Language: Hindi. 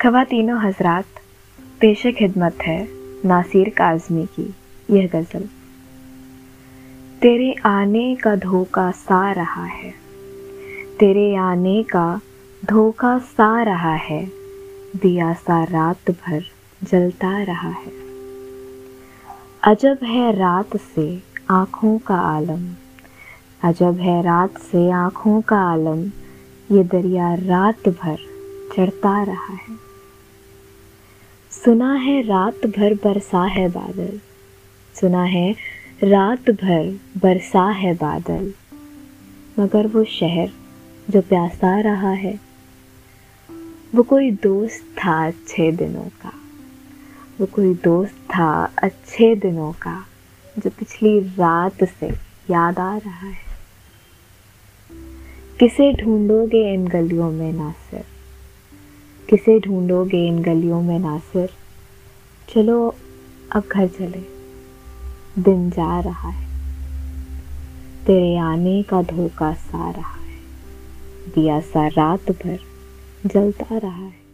खवातीनों हजरात पेश खिदमत है नासिर काजमी की यह गज़ल। तेरे आने का धोखा सा रहा है, तेरे आने का धोखा सा रहा है, दिया सा रात भर जलता रहा है। अजब है रात से आँखों का आलम, अजब है रात से आँखों का आलम, ये दरिया रात भर चढ़ता रहा है। सुना है रात भर बरसा है बादल। सुना है रात भर बरसा है बादल। मगर वो शहर जो प्यासा रहा है, वो कोई दोस्त था अच्छे दिनों का। वो कोई दोस्त था अच्छे दिनों का, जो पिछली रात से याद आ रहा है। किसे ढूंढोगे इन गलियों में नासिर किसे ढूंढोगे इन गलियों में नासिर? चलो, अब घर चले। दिन जा रहा है। तेरे आने का धोखा सा रहा है। दिया सा रात भर जलता रहा है।